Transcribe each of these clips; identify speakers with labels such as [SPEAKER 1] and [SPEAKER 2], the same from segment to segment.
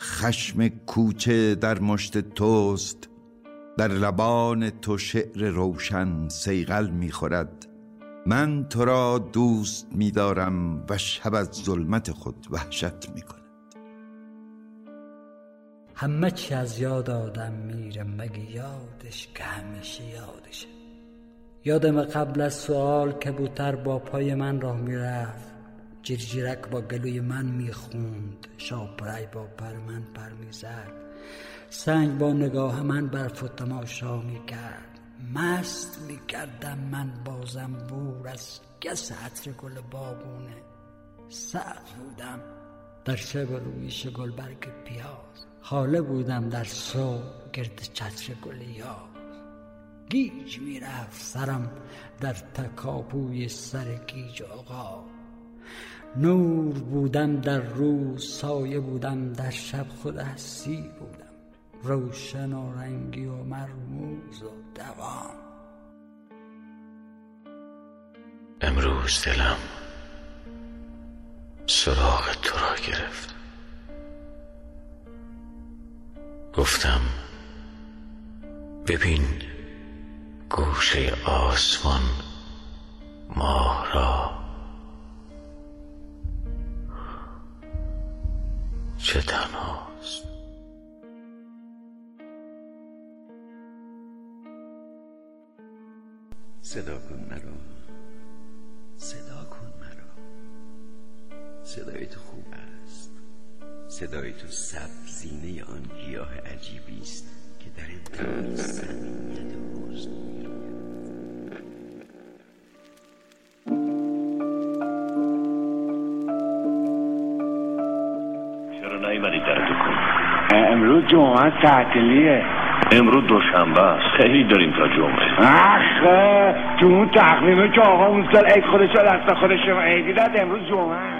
[SPEAKER 1] خشم کوچه در مشت توست در لبان تو شعر روشن سیغل می‌خورد. من تو را دوست میدارم و شب از ظلمت خود وحشت می‌کند.
[SPEAKER 2] همه چی از یاد آدم میره مگه یادش که همیشه یادشه. یادم قبل از سوال کبوتر با پای من راه می‌رفت. جیرجیرک با گلوی من می‌خوند. شاپرای با پر من پر می‌زد. سنگ با نگاه من برف و تماشا می‌کرد. مست می‌کردم من بازم بور از گس عطر گل بابونه. سخت بودم در شب رویش گل برگ پیاز. خاله بودم در صبح گرد چتر گل یاز. گیج می‌رفت سرم در تکاپوی سر گیج آقا نور بودم در روز سایه بودم در شب خود هستی بودم. روشن و رنگی و مرموز و دوام.
[SPEAKER 3] امروز دلم سراغ تو را گرفت. گفتم ببین گوشه آسمان ماه را.
[SPEAKER 4] صدا کن مرا. صدا کن مرا. صدای تو خوب است. صدای تو سبزینه آن گیاه عجیبی است که در انتهای صمیمیت حسن
[SPEAKER 5] امروز جمعه تعطیلیه
[SPEAKER 6] امروز دوشنبه است. خیلی داریم تا جمعه.
[SPEAKER 5] آخه تو اون تقویمه که آقا اون سال عید خودش دست خودش عیدی داد امروز جمعه.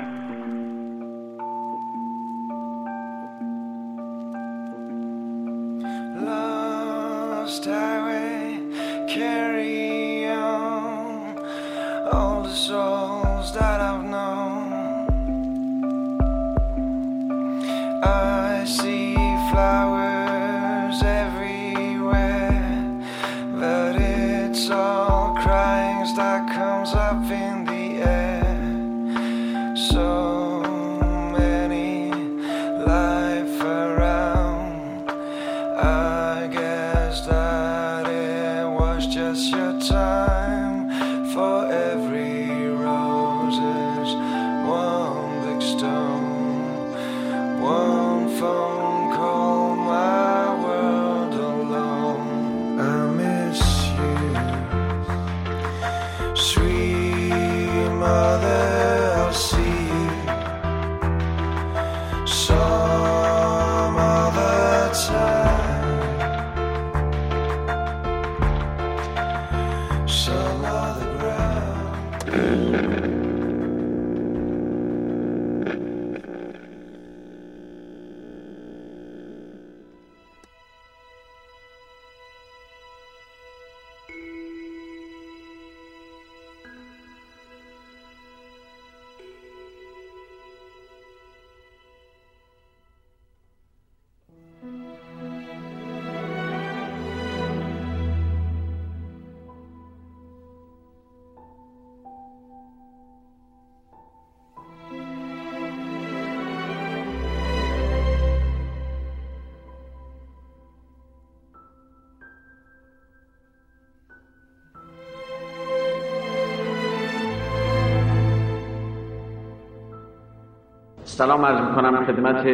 [SPEAKER 7] سلام عرض می‌کنم خدمت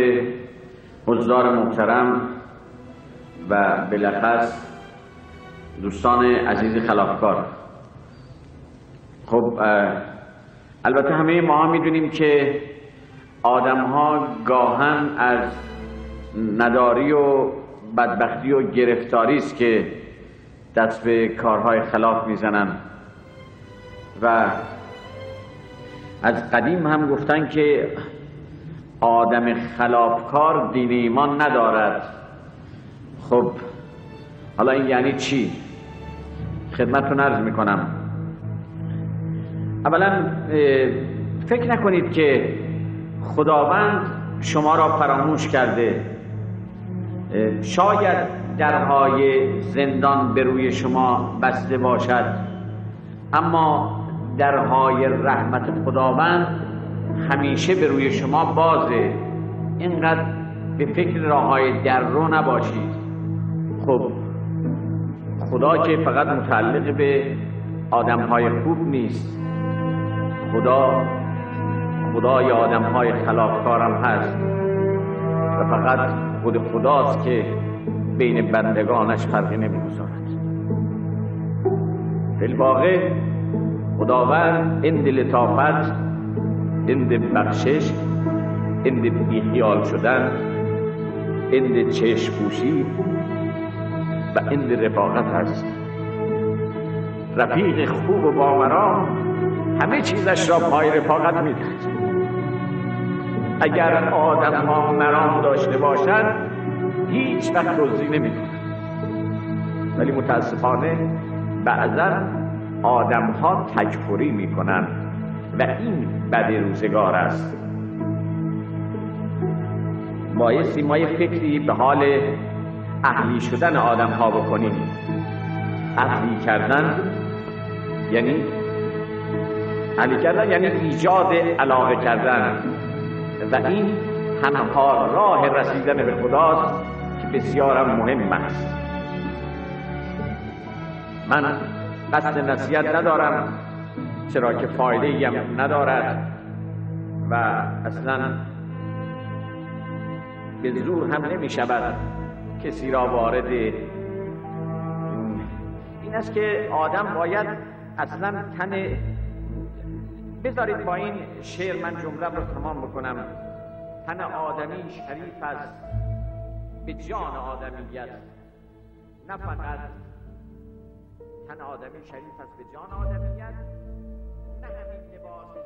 [SPEAKER 7] حضار محترم و بالاخص دوستان عزیز خلافکار. خب البته همه ما می‌دونیم که آدم ها گاهن از نداری و بدبختی و گرفتاری است که دست به کارهای خلاف می‌زنن. و از قدیم هم گفتن که آدم خلافکار دین ایمان ندارد. خب حالا این یعنی چی؟ خدمتتون عرض می‌کنم. اولا فکر نکنید که خداوند شما را فراموش کرده. شاید درهای زندان به روی شما بسته باشد. اما درهای رحمت خداوند همیشه به روی شما بازه اینقدر به فکر راه های در رو نباشید. خب خدا که فقط متعلق به آدم های خوب نیست. خدا خدای آدم های خلافکارم هست. و فقط خود خداست که بین بندگانش فرقی نمی‌گذارد. فی الواقع خداوند end لطافت end بخشش end بیخیال شدن اند چشم پوشی و end رفاقت هست رفیق خوب و بامرام همه چیزش را پای رفاقت می‌دهد. اگر آدم ها مرام داشته باشند هیچ وقت روزی نمی ولی متاسفانه بعضا آدم ها تکفری می کنند و این بد روزگار است. بایستی ما یه فکری به حال اهلی شدن آدم ها بکنیم. اهلی کردن یعنی اهلی کردن یعنی ایجاد علاقه کردن. و این همها راه رسیدن به خداست که بسیارم مهم است. من قصد نصیحت ندارم. چرا که فایده هم ندارد و اصلا به زور هم نمی شود کسی را وارد این است که آدم باید اصلا تن بذارید با این شعر من جمله رو تمام بکنم. تن آدمی شریف است به جان آدمیت. نه فقط تن آدمی شریف است به جان آدمیت. نه همین لباس